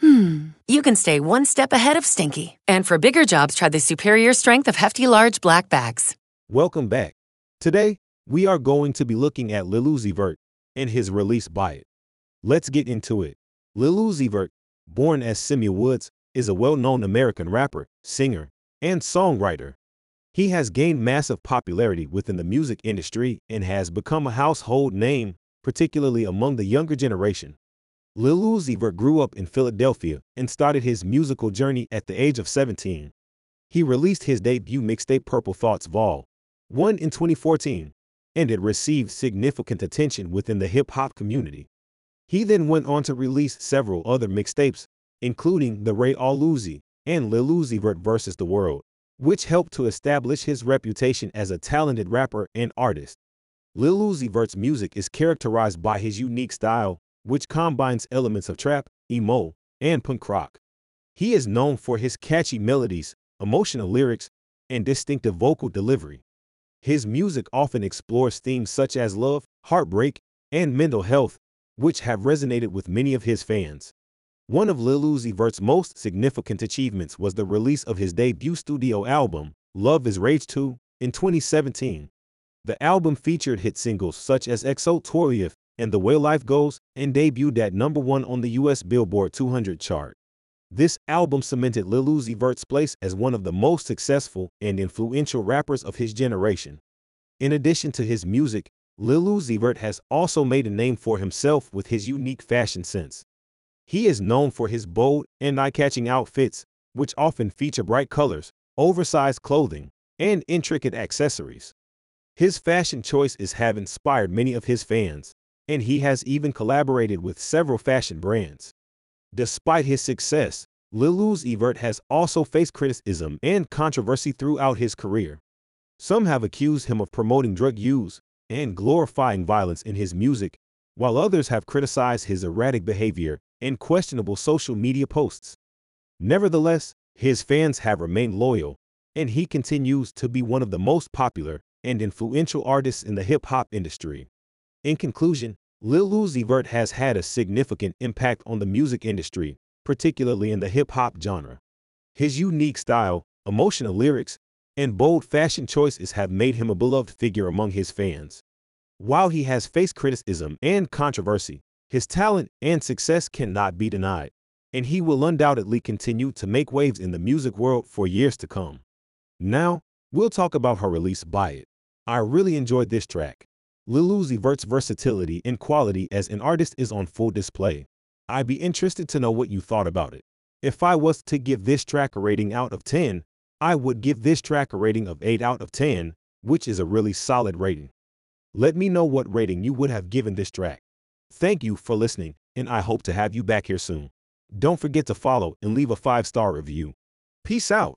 hmm, you can stay one step ahead of stinky. And for bigger jobs, try the superior strength of Hefty Large Black Bags. Welcome back. Today, we are going to be looking at Lil Uzi Vert and his release Buy It. Let's get into it. Lil Uzi Vert, born as Symere Woods, is a well-known American rapper, singer, and songwriter. He has gained massive popularity within the music industry and has become a household name, particularly among the younger generation. Lil Uzi Vert grew up in Philadelphia and started his musical journey at the age of 17. He released his debut mixtape Purple Thoughts Vol. 1 in 2014, and it received significant attention within the hip hop community. He then went on to release several other mixtapes, including The Real Uzi and Lil Uzi Vert vs. the World, which helped to establish his reputation as a talented rapper and artist. Lil Uzi Vert's music is characterized by his unique style, which combines elements of trap, emo, and punk rock. He is known for his catchy melodies, emotional lyrics, and distinctive vocal delivery. His music often explores themes such as love, heartbreak, and mental health, which have resonated with many of his fans. One of Lil Uzi Vert's most significant achievements was the release of his debut studio album, Luv is Rage 2, in 2017. The album featured hit singles such as XO TOUR Llif3 and The Way Life Goes and debuted at number one on the US Billboard 200 chart. This album cemented Lil Uzi Vert's place as one of the most successful and influential rappers of his generation. In addition to his music, Lil Uzi Vert has also made a name for himself with his unique fashion sense. He is known for his bold and eye-catching outfits, which often feature bright colors, oversized clothing, and intricate accessories. His fashion choices have inspired many of his fans, and he has even collaborated with several fashion brands. Despite his success, Lil Uzi Vert has also faced criticism and controversy throughout his career. Some have accused him of promoting drug use and glorifying violence in his music, while others have criticized his erratic behavior and questionable social media posts. Nevertheless, his fans have remained loyal, and he continues to be one of the most popular and influential artists in the hip hop industry. In conclusion, Lil Uzi Vert has had a significant impact on the music industry, particularly in the hip hop genre. His unique style, emotional lyrics, and bold fashion choices have made him a beloved figure among his fans. While he has faced criticism and controversy, his talent and success cannot be denied, and he will undoubtedly continue to make waves in the music world for years to come. Now, we'll talk about her release Buy It. I really enjoyed this track. Lil Uzi Vert's versatility and quality as an artist is on full display. I'd be interested to know what you thought about it. If I was to give this track a rating out of 10, I would give this track a rating of 8 out of 10, which is a really solid rating. Let me know what rating you would have given this track. Thank you for listening, and I hope to have you back here soon. Don't forget to follow and leave a five star review. Peace out.